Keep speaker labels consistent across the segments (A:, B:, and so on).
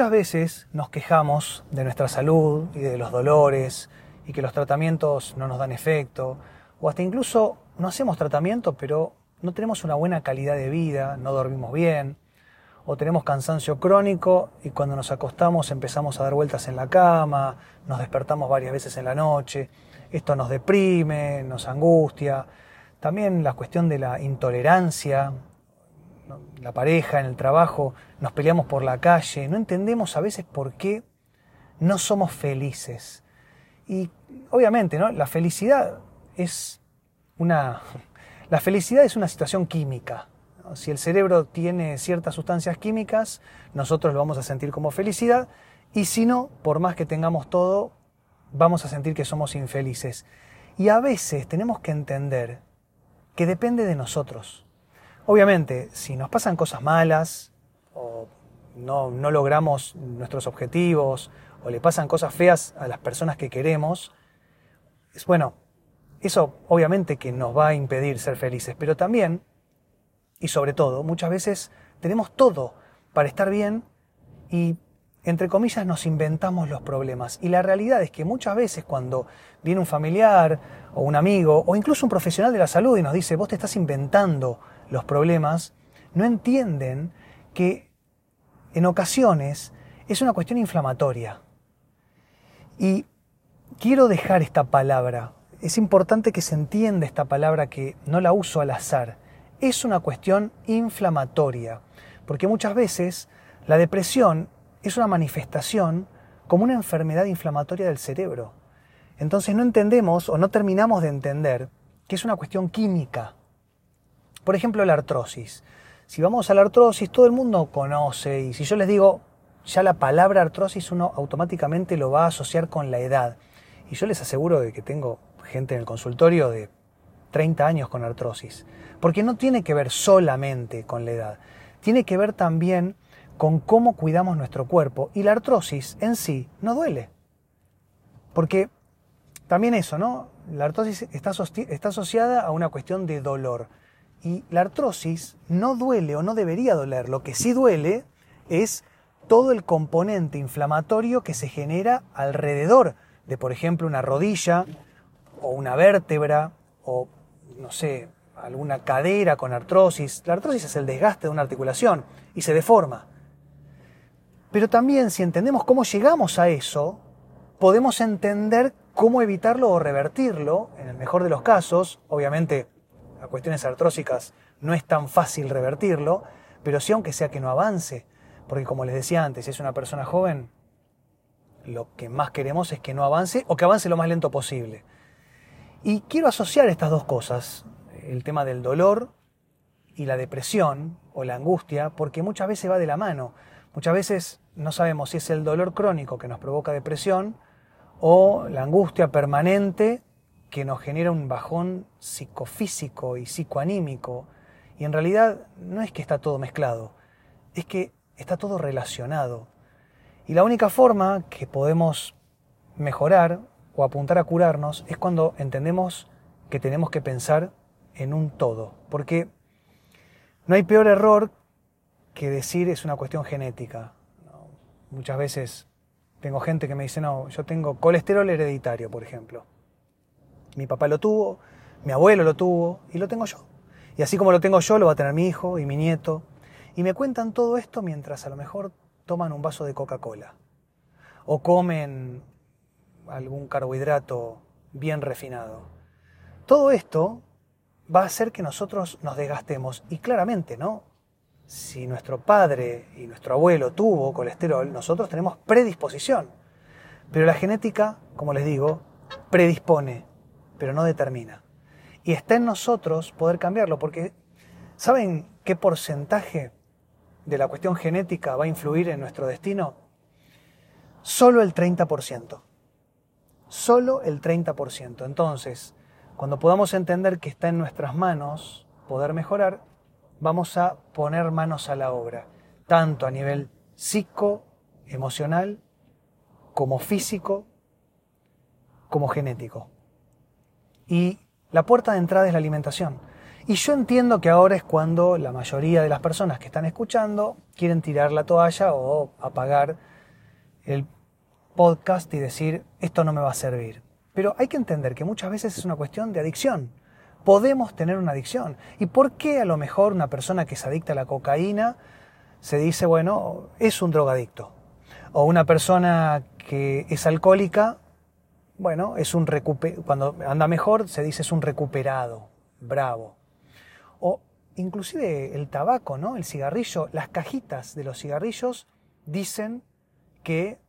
A: Muchas veces nos quejamos de nuestra salud y de los dolores y que los tratamientos no nos dan efecto, o hasta incluso no hacemos tratamiento pero no tenemos una buena calidad de vida, no dormimos bien, o tenemos cansancio crónico y cuando nos acostamos empezamos a dar vueltas en la cama, nos despertamos varias veces en la noche, esto nos deprime, nos angustia. También la cuestión de la intolerancia, la pareja, en el trabajo, nos peleamos por la calle, no entendemos a veces por qué no somos felices. Y obviamente, ¿no? La felicidad es una la felicidad es una situación química. Si el cerebro tiene ciertas sustancias químicas, nosotros lo vamos a sentir como felicidad y si no, por más que tengamos todo, vamos a sentir que somos infelices. Y a veces tenemos que entender que depende de nosotros. Obviamente, si nos pasan cosas malas o no, logramos nuestros objetivos o le pasan cosas feas a las personas que queremos, es bueno, eso obviamente que nos va a impedir ser felices, pero también, y sobre todo, muchas veces tenemos todo para estar bien y, entre comillas, nos inventamos los problemas. Y la realidad es que muchas veces cuando viene un familiar o un amigo o incluso un profesional de la salud y nos dice, vos te estás inventando los problemas, no entienden que en ocasiones es una cuestión inflamatoria. Y quiero dejar esta palabra. Es importante que se entienda esta palabra que no la uso al azar. Es una cuestión inflamatoria, porque muchas veces la depresión es una manifestación como una enfermedad inflamatoria del cerebro. Entonces no entendemos o no terminamos de entender que es una cuestión química. Por ejemplo, la artrosis. Si vamos a la artrosis, todo el mundo conoce y si yo les digo ya la palabra artrosis uno automáticamente lo va a asociar con la edad. Y yo les aseguro de que tengo gente en el consultorio de 30 años con artrosis. Porque no tiene que ver solamente con la edad, tiene que ver también con cómo cuidamos nuestro cuerpo. Y la artrosis en sí no duele. Porque también eso, ¿no? La artrosis está, está asociada a una cuestión de dolor. Y la artrosis no duele o no debería doler. Lo que sí duele es todo el componente inflamatorio que se genera alrededor de, por ejemplo, una rodilla o una vértebra o, no sé, alguna cadera con artrosis. La artrosis es el desgaste de una articulación y se deforma. Pero también si entendemos cómo llegamos a eso, podemos entender cómo evitarlo o revertirlo, en el mejor de los casos. Obviamente, a cuestiones artrósicas no es tan fácil revertirlo, pero sí aunque sea que no avance. Porque como les decía antes, si es una persona joven, lo que más queremos es que no avance o que avance lo más lento posible. Y quiero asociar estas dos cosas, el tema del dolor y la depresión o la angustia, porque muchas veces va de la mano. Muchas veces no sabemos si es el dolor crónico que nos provoca depresión o la angustia permanente que nos genera un bajón psicofísico y psicoanímico. Y en realidad no es que está todo mezclado, es que está todo relacionado. Y la única forma que podemos mejorar o apuntar a curarnos es cuando entendemos que tenemos que pensar en un todo. Porque no hay peor error que decir es una cuestión genética. Muchas veces tengo gente que me dice, no, yo tengo colesterol hereditario, por ejemplo. Mi papá lo tuvo, mi abuelo lo tuvo y lo tengo yo. Y así como lo tengo yo, lo va a tener mi hijo y mi nieto y me cuentan todo esto mientras a lo mejor toman un vaso de Coca-Cola o comen algún carbohidrato bien refinado. Todo esto va a hacer que nosotros nos desgastemos y claramente, ¿no? Si nuestro padre y nuestro abuelo tuvo colesterol, nosotros tenemos predisposición. Pero la genética, como les digo, predispone, pero no determina. Y está en nosotros poder cambiarlo, porque ¿saben qué porcentaje de la cuestión genética va a influir en nuestro destino? Solo el 30%. Solo el 30%. Entonces, cuando podamos entender que está en nuestras manos poder mejorar, vamos a poner manos a la obra, tanto a nivel psico, emocional, como físico, como genético. Y la puerta de entrada es la alimentación. Y yo entiendo que ahora es cuando la mayoría de las personas que están escuchando quieren tirar la toalla o apagar el podcast y decir, esto no me va a servir. Pero hay que entender que muchas veces es una cuestión de adicción. Podemos tener una adicción. ¿Y por qué a lo mejor una persona que es adicta a la cocaína se dice, bueno, es un drogadicto? O una persona que es alcohólica, bueno, es un cuando anda mejor se dice es un recuperado, bravo. O inclusive el tabaco, ¿no? El cigarrillo, las cajitas de los cigarrillos dicen que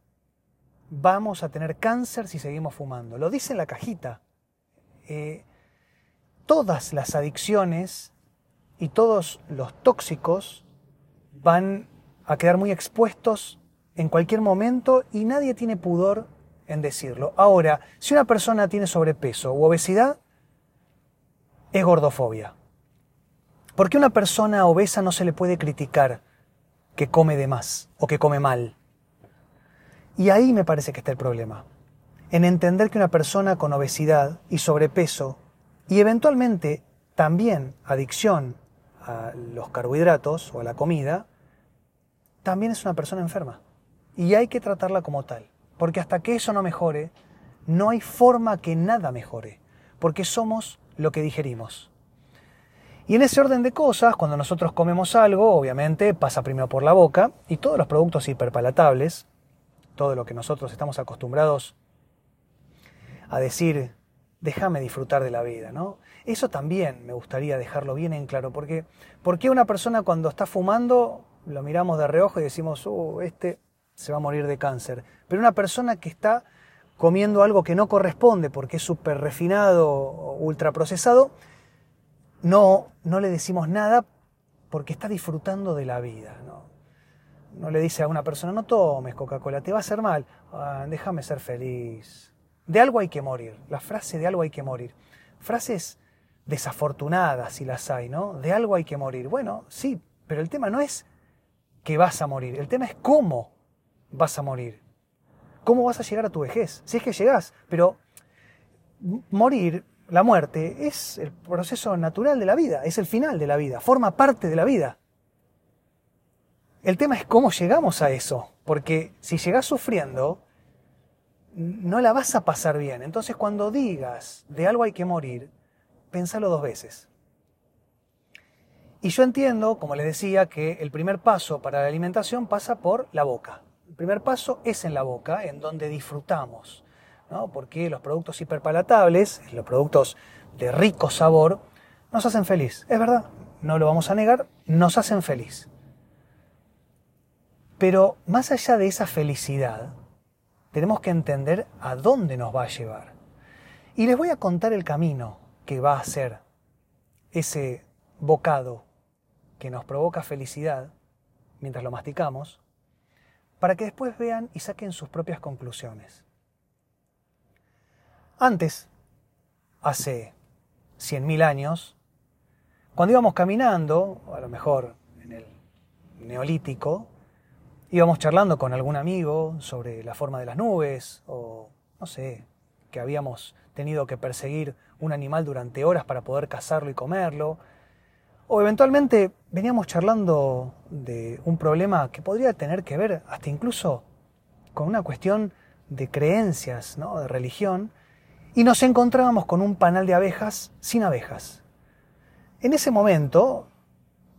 A: vamos a tener cáncer si seguimos fumando. Lo dice la cajita. Eh, todas las adicciones y todos los tóxicos van a quedar muy expuestos en cualquier momento y nadie tiene pudor en decirlo. Ahora, si una persona tiene sobrepeso u obesidad, es gordofobia. Porque a una persona obesa no se le puede criticar que come de más o que come mal. Y ahí me parece que está el problema. En entender que una persona con obesidad y sobrepeso y eventualmente también adicción a los carbohidratos o a la comida, también es una persona enferma. Y hay que tratarla como tal. Porque hasta que eso no mejore, no hay forma que nada mejore. Porque somos lo que digerimos. Y en ese orden de cosas, cuando nosotros comemos algo, obviamente pasa primero por la boca y todos los productos hiperpalatables, todo lo que nosotros estamos acostumbrados a decir, déjame disfrutar de la vida, ¿no? Eso también me gustaría dejarlo bien en claro, porque ¿por qué una persona cuando está fumando lo miramos de reojo y decimos, oh, este se va a morir de cáncer? Pero una persona que está comiendo algo que no corresponde porque es súper refinado o ultraprocesado, no, no le decimos nada porque está disfrutando de la vida, ¿no? no le dice a una persona, no tomes Coca-Cola, te va a hacer mal, ah, déjame ser feliz. De algo hay que morir, la frase de algo hay que morir. Frases desafortunadas si las hay, ¿no? De algo hay que morir. Bueno, sí, pero el tema no es que vas a morir, el tema es cómo vas a morir. ¿Cómo vas a llegar a tu vejez? Si es que llegás, pero morir, la muerte, es el proceso natural de la vida, es el final de la vida, forma parte de la vida. El tema es cómo llegamos a eso, porque si llegas sufriendo, no la vas a pasar bien. Entonces cuando digas de algo hay que morir, pensalo dos veces. Y yo entiendo, como les decía, que el primer paso para la alimentación pasa por la boca. Primer paso es en la boca, en donde disfrutamos, ¿no? porque los productos hiperpalatables, los productos de rico sabor, nos hacen feliz. Es verdad, no lo vamos a negar, nos hacen feliz. Pero más allá de esa felicidad, tenemos que entender a dónde nos va a llevar. Y les voy a contar el camino que va a ser ese bocado que nos provoca felicidad mientras lo masticamos, para que después vean y saquen sus propias conclusiones. Antes, hace 100.000 años, cuando íbamos caminando, a lo mejor en el neolítico, íbamos charlando con algún amigo sobre la forma de las nubes o, no sé, que habíamos tenido que perseguir un animal durante horas para poder cazarlo y comerlo. O eventualmente veníamos charlando de un problema que podría tener que ver hasta incluso con una cuestión de creencias, ¿no? de religión, y nos encontrábamos con un panal de abejas sin abejas. En ese momento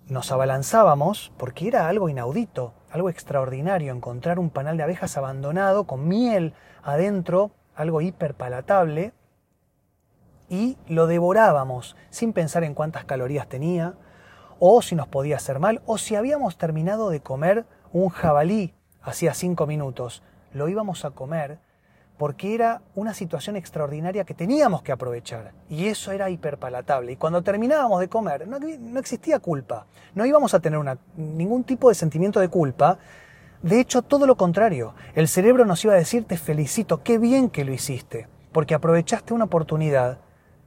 A: nos abalanzábamos porque era algo inaudito, algo extraordinario, encontrar un panal de abejas abandonado con miel adentro, algo hiperpalatable, y lo devorábamos sin pensar en cuántas calorías tenía, o si nos podía hacer mal, o si habíamos terminado de comer un jabalí hacía cinco minutos, lo íbamos a comer porque era una situación extraordinaria que teníamos que aprovechar. Y eso era hiperpalatable. Y cuando terminábamos de comer, no, existía culpa. No íbamos a tener ningún tipo de sentimiento de culpa. De hecho, todo lo contrario. El cerebro nos iba a decir, te felicito, qué bien que lo hiciste, porque aprovechaste una oportunidad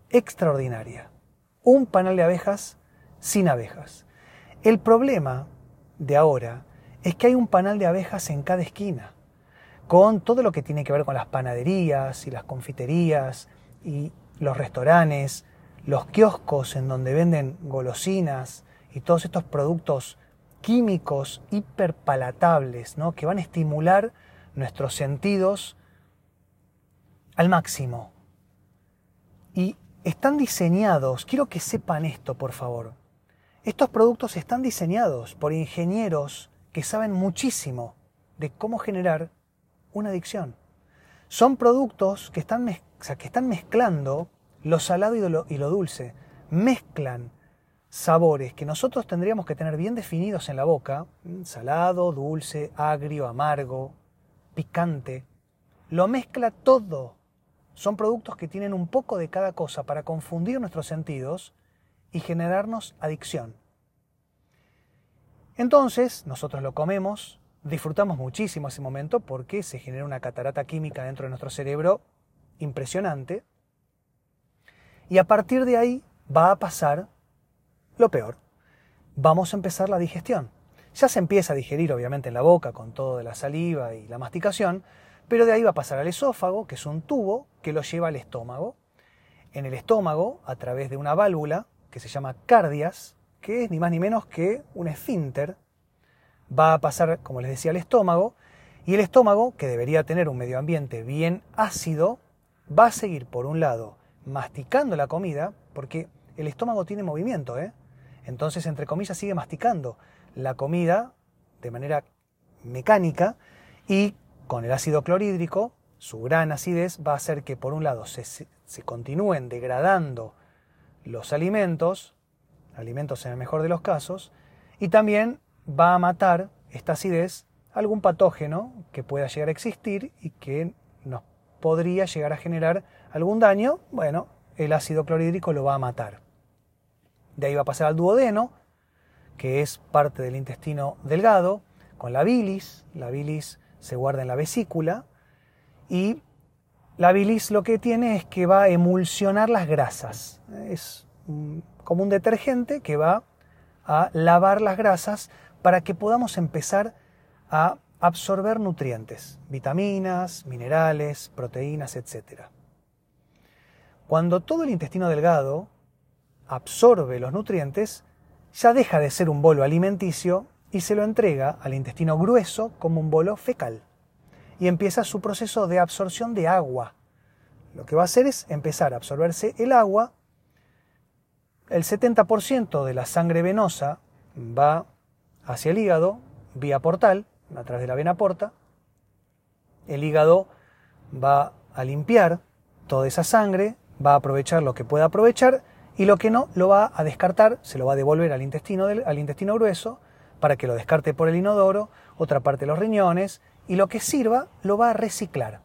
A: extraordinaria. Un panal de abejas sin abejas. El problema de ahora es que hay un panal de abejas en cada esquina con todo lo que tiene que ver con las panaderías y las confiterías y los restaurantes, los kioscos en donde venden golosinas y todos estos productos químicos hiperpalatables, ¿no? que van a estimular nuestros sentidos al máximo. Y están diseñados, quiero que sepan esto, por favor. Estos productos están diseñados por ingenieros que saben muchísimo de cómo generar una adicción. Son productos que están, que están mezclando lo salado y lo, y lo dulce. Mezclan sabores que nosotros tendríamos que tener bien definidos en la boca, salado, dulce, agrio, amargo, picante. Lo mezcla todo. Son productos que tienen un poco de cada cosa para confundir nuestros sentidos y generarnos adicción. Entonces, nosotros lo comemos, disfrutamos muchísimo ese momento porque se genera una catarata química dentro de nuestro cerebro impresionante. Y a partir de ahí va a pasar lo peor. Vamos a empezar la digestión. Ya se empieza a digerir obviamente en la boca con todo de la saliva y la masticación, pero de ahí va a pasar al esófago, que es un tubo que lo lleva al estómago. En el estómago, a través de una válvula que se llama cardias, que es ni más ni menos que un esfínter, va a pasar, como les decía, al estómago, y el estómago, que debería tener un medio ambiente bien ácido, va a seguir, por un lado, masticando la comida, porque el estómago tiene movimiento, ¿eh? Entonces, entre comillas, sigue masticando la comida de manera mecánica y con el ácido clorhídrico, su gran acidez va a hacer que, por un lado, se, continúen degradando los alimentos, alimentos en el mejor de los casos, y también va a matar esta acidez algún patógeno que pueda llegar a existir y que nos podría llegar a generar algún daño, bueno, el ácido clorhídrico lo va a matar. De ahí va a pasar al duodeno, que es parte del intestino delgado, con la bilis. La bilis se guarda en la vesícula y la bilis lo que tiene es que va a emulsionar las grasas. Es como un detergente que va a lavar las grasas para que podamos empezar a absorber nutrientes, vitaminas, minerales, proteínas, etc. Cuando todo el intestino delgado absorbe los nutrientes, ya deja de ser un bolo alimenticio y se lo entrega al intestino grueso como un bolo fecal. Y empieza su proceso de absorción de agua. Lo que va a hacer es empezar a absorberse el agua. El 70% de la sangre venosa va hacia el hígado vía portal, a través de la vena porta. El hígado va a limpiar toda esa sangre, va a aprovechar lo que pueda aprovechar y lo que no lo va a descartar, se lo va a devolver al intestino, al intestino grueso para que lo descarte por el inodoro, otra parte de los riñones y lo que sirva lo va a reciclar.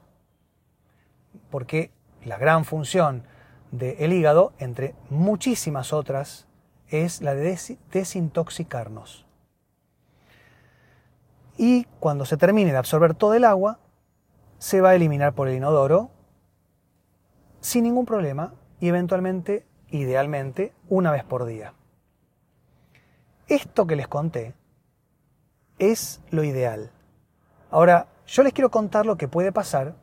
A: Porque la gran función del hígado, entre muchísimas otras, es la de desintoxicarnos. Y cuando se termine de absorber todo el agua, se va a eliminar por el inodoro sin ningún problema y eventualmente idealmente una vez por día. Esto que les conté es lo ideal. Ahora, yo les quiero contar lo que puede pasar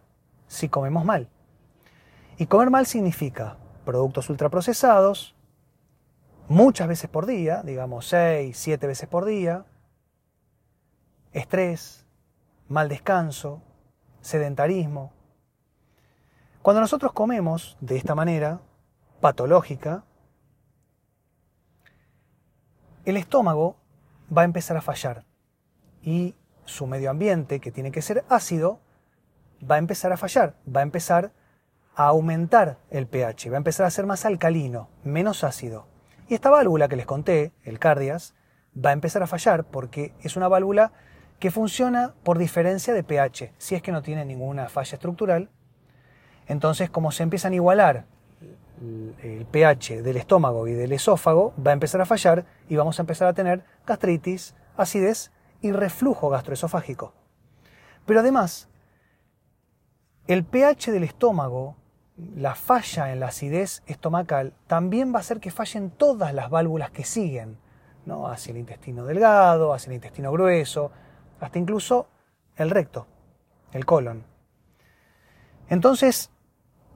A: si comemos mal. Y comer mal significa productos ultraprocesados, muchas veces por día, digamos 6, 7 veces por día, estrés, mal descanso, sedentarismo. Cuando nosotros comemos de esta manera, patológica, el estómago va a empezar a fallar y su medio ambiente, que tiene que ser ácido, va a empezar a fallar, va a empezar a aumentar el pH, va a empezar a ser más alcalino, menos ácido. Y esta válvula que les conté, el cardias, va a empezar a fallar porque es una válvula que funciona por diferencia de pH, si es que no tiene ninguna falla estructural. Entonces, como se empiezan a igualar el pH del estómago y del esófago va a empezar a fallar y vamos a empezar a tener gastritis, acidez y reflujo gastroesofágico. Pero además, el pH del estómago, la falla en la acidez estomacal, también va a hacer que fallen todas las válvulas que siguen, ¿no? hacia el intestino delgado, hacia el intestino grueso, hasta incluso el recto, el colon. Entonces,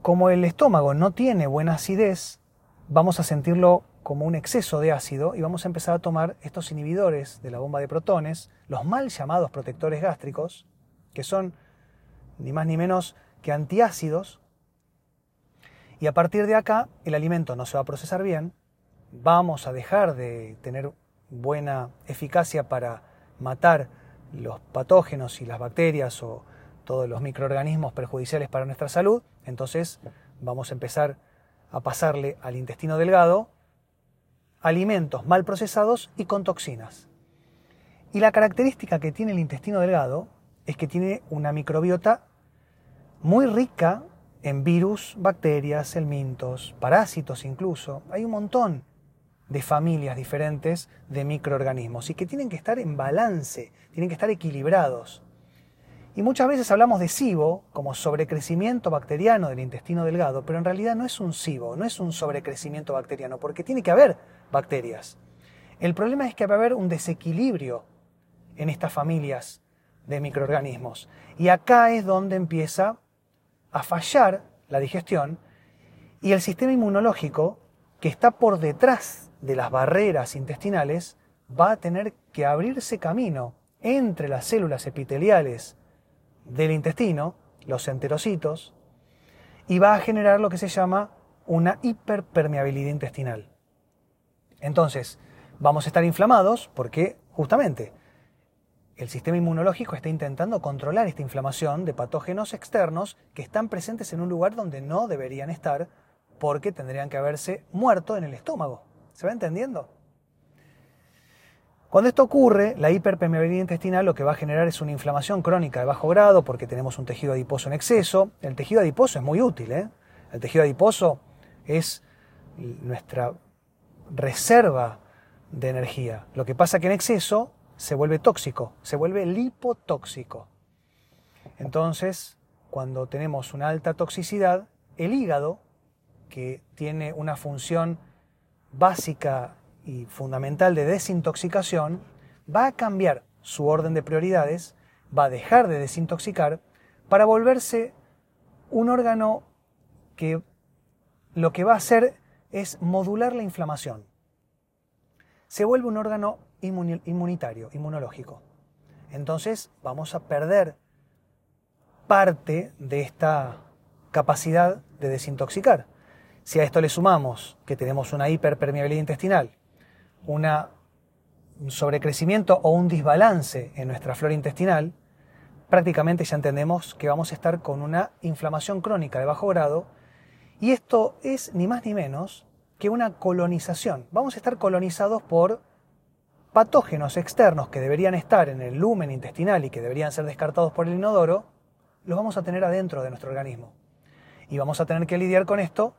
A: como el estómago no tiene buena acidez, vamos a sentirlo como un exceso de ácido y vamos a empezar a tomar estos inhibidores de la bomba de protones, los mal llamados protectores gástricos, que son ni más ni menos que antiácidos, y a partir de acá el alimento no se va a procesar bien, vamos a dejar de tener buena eficacia para matar los patógenos y las bacterias o todos los microorganismos perjudiciales para nuestra salud, entonces vamos a empezar a pasarle al intestino delgado alimentos mal procesados y con toxinas. Y la característica que tiene el intestino delgado es que tiene una microbiota muy rica en virus, bacterias, helmintos, parásitos incluso. Hay un montón de familias diferentes de microorganismos y que tienen que estar en balance, tienen que estar equilibrados. Y muchas veces hablamos de SIBO como sobrecrecimiento bacteriano del intestino delgado, pero en realidad no es un SIBO, no es un sobrecrecimiento bacteriano, porque tiene que haber bacterias. El problema es que va a haber un desequilibrio en estas familias de microorganismos. Y acá es donde empieza a fallar la digestión y el sistema inmunológico, que está por detrás de las barreras intestinales, va a tener que abrirse camino entre las células epiteliales del intestino, los enterocitos, y va a generar lo que se llama una hiperpermeabilidad intestinal. Entonces, vamos a estar inflamados porque justamente el sistema inmunológico está intentando controlar esta inflamación de patógenos externos que están presentes en un lugar donde no deberían estar porque tendrían que haberse muerto en el estómago. ¿Se va entendiendo? Cuando esto ocurre, la hiperpermeabilidad intestinal lo que va a generar es una inflamación crónica de bajo grado porque tenemos un tejido adiposo en exceso. El tejido adiposo es muy útil. ¿eh? El tejido adiposo es nuestra reserva de energía. Lo que pasa que en exceso se vuelve tóxico, se vuelve lipotóxico. Entonces, cuando tenemos una alta toxicidad, el hígado, que tiene una función básica y fundamental de desintoxicación, va a cambiar su orden de prioridades, va a dejar de desintoxicar para volverse un órgano que lo que va a hacer es modular la inflamación. Se vuelve un órgano inmunitario, inmunológico. Entonces vamos a perder parte de esta capacidad de desintoxicar. Si a esto le sumamos que tenemos una hiperpermeabilidad intestinal, un sobrecrecimiento o un desbalance en nuestra flora intestinal, prácticamente ya entendemos que vamos a estar con una inflamación crónica de bajo grado y esto es ni más ni menos que una colonización. Vamos a estar colonizados por patógenos externos que deberían estar en el lumen intestinal y que deberían ser descartados por el inodoro, los vamos a tener adentro de nuestro organismo. Y vamos a tener que lidiar con esto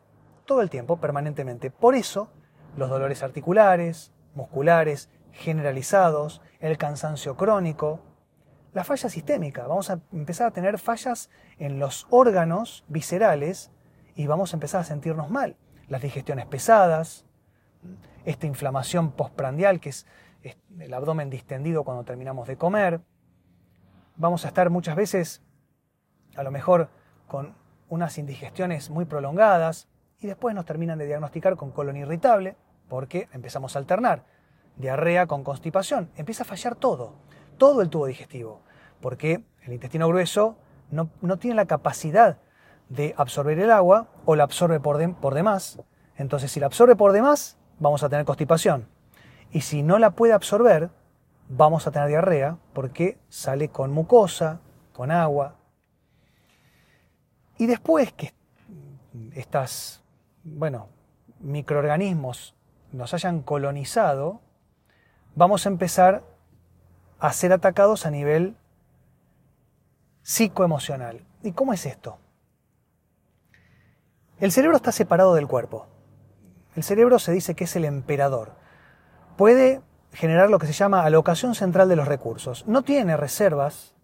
A: todo el tiempo, permanentemente. Por eso, los dolores articulares, musculares, generalizados, el cansancio crónico, la falla sistémica. Vamos a empezar a tener fallas en los órganos viscerales y vamos a empezar a sentirnos mal. Las digestiones pesadas, esta inflamación postprandial, que es el abdomen distendido cuando terminamos de comer. Vamos a estar muchas veces, a lo mejor, con unas indigestiones muy prolongadas y después nos terminan de diagnosticar con colon irritable porque empezamos a alternar diarrea con constipación. Empieza a fallar todo, todo el tubo digestivo, porque el intestino grueso no, tiene la capacidad de absorber el agua o la absorbe por, por demás. Entonces, si la absorbe por demás, vamos a tener constipación. Y si no la puede absorber, vamos a tener diarrea porque sale con mucosa, con agua. Y después que estas, bueno, microorganismos nos hayan colonizado, vamos a empezar a ser atacados a nivel psicoemocional. ¿Y cómo es esto? El cerebro está separado del cuerpo. El cerebro se dice que es el emperador puede generar lo que se llama alocación central de los recursos. No tiene reservas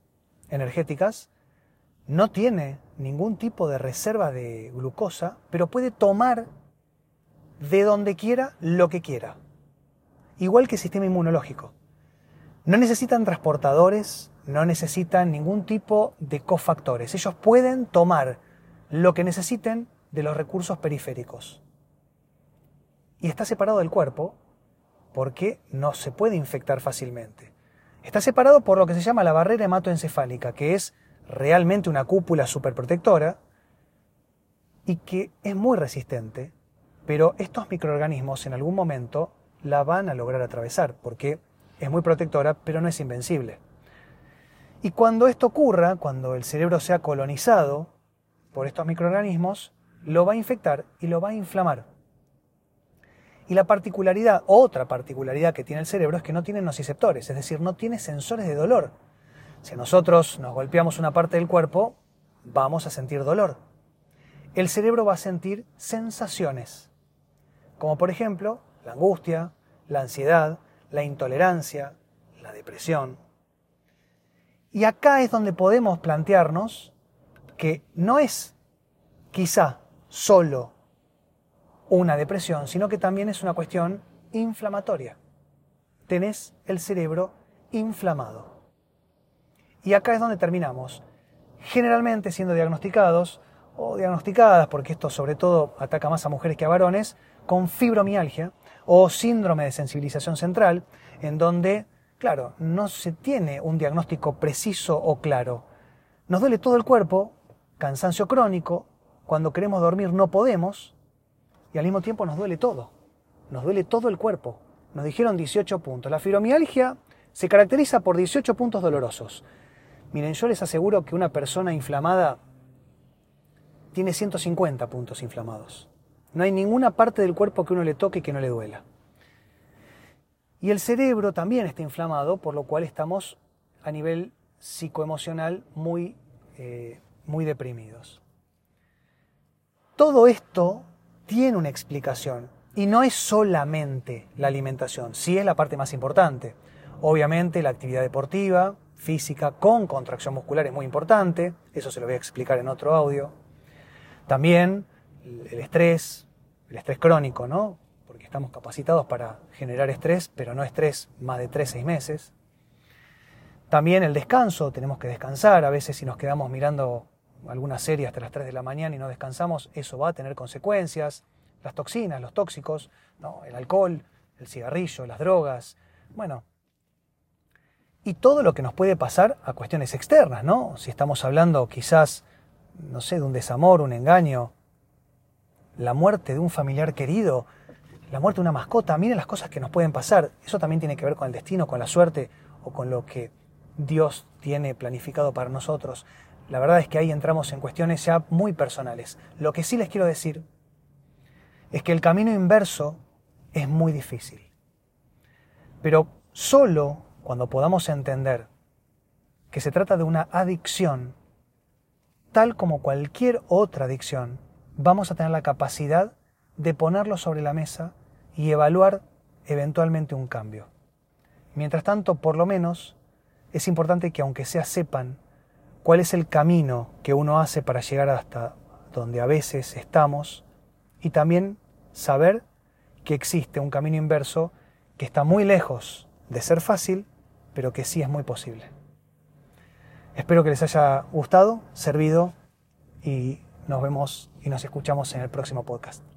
A: energéticas, no tiene ningún tipo de reserva de glucosa, pero puede tomar de donde quiera lo que quiera. Igual que el sistema inmunológico. No necesitan transportadores, no necesitan ningún tipo de cofactores. Ellos pueden tomar lo que necesiten de los recursos periféricos. y está separado del cuerpo porque no se puede infectar fácilmente. Está separado por lo que se llama la barrera hematoencefálica, que es realmente una cúpula superprotectora y que es muy resistente, pero estos microorganismos en algún momento la van a lograr atravesar, porque es muy protectora, pero no es invencible. Y cuando esto ocurra, cuando el cerebro sea colonizado por estos microorganismos, lo va a infectar y lo va a inflamar. Y la particularidad, otra particularidad que tiene el cerebro es que no tiene nociceptores, es decir, no tiene sensores de dolor. Si nosotros nos golpeamos una parte del cuerpo, vamos a sentir dolor. El cerebro va a sentir sensaciones, como por ejemplo la angustia, la ansiedad, la intolerancia, la depresión. Y acá es donde podemos plantearnos que no es quizá solo una depresión, sino que también es una cuestión inflamatoria. Tenés el cerebro inflamado. Y acá es donde terminamos. Generalmente siendo diagnosticados o diagnosticadas, porque esto sobre todo ataca más a mujeres que a varones, con fibromialgia o síndrome de sensibilización central, en donde, claro, no se tiene un diagnóstico preciso o claro. Nos duele todo el cuerpo, cansancio crónico, cuando queremos dormir no podemos, y al mismo tiempo nos duele todo. Nos duele todo el cuerpo. Nos dijeron 18 puntos. La fibromialgia se caracteriza por 18 puntos dolorosos. Miren, yo les aseguro que una persona inflamada tiene 150 puntos inflamados. No hay ninguna parte del cuerpo que uno le toque que no le duela. Y el cerebro también está inflamado, por lo cual estamos a nivel psicoemocional muy, eh, muy deprimidos. Todo esto tiene una explicación y no es solamente la alimentación, sí es la parte más importante. Obviamente la actividad deportiva, física, con contracción muscular es muy importante, eso se lo voy a explicar en otro audio. También el estrés, el estrés crónico, ¿no? Porque estamos capacitados para generar estrés, pero no estrés más de 3-6 meses. También el descanso, tenemos que descansar, a veces si nos quedamos mirando alguna serie hasta las 3 de la mañana y no descansamos, eso va a tener consecuencias. Las toxinas, los tóxicos, ¿no? el alcohol, el cigarrillo, las drogas, bueno. Y todo lo que nos puede pasar a cuestiones externas, ¿no? Si estamos hablando quizás no sé, de un desamor, un engaño, la muerte de un familiar querido, la muerte de una mascota, miren las cosas que nos pueden pasar. Eso también tiene que ver con el destino, con la suerte o con lo que Dios tiene planificado para nosotros. La verdad es que ahí entramos en cuestiones ya muy personales. Lo que sí les quiero decir es que el camino inverso es muy difícil. Pero solo cuando podamos entender que se trata de una adicción tal como cualquier otra adicción, vamos a tener la capacidad de ponerlo sobre la mesa y evaluar eventualmente un cambio. Mientras tanto, por lo menos, es importante que aunque sea sepan cuál es el camino que uno hace para llegar hasta donde a veces estamos y también saber que existe un camino inverso que está muy lejos de ser fácil, pero que sí es muy posible. Espero que les haya gustado, servido y nos vemos y nos escuchamos en el próximo podcast.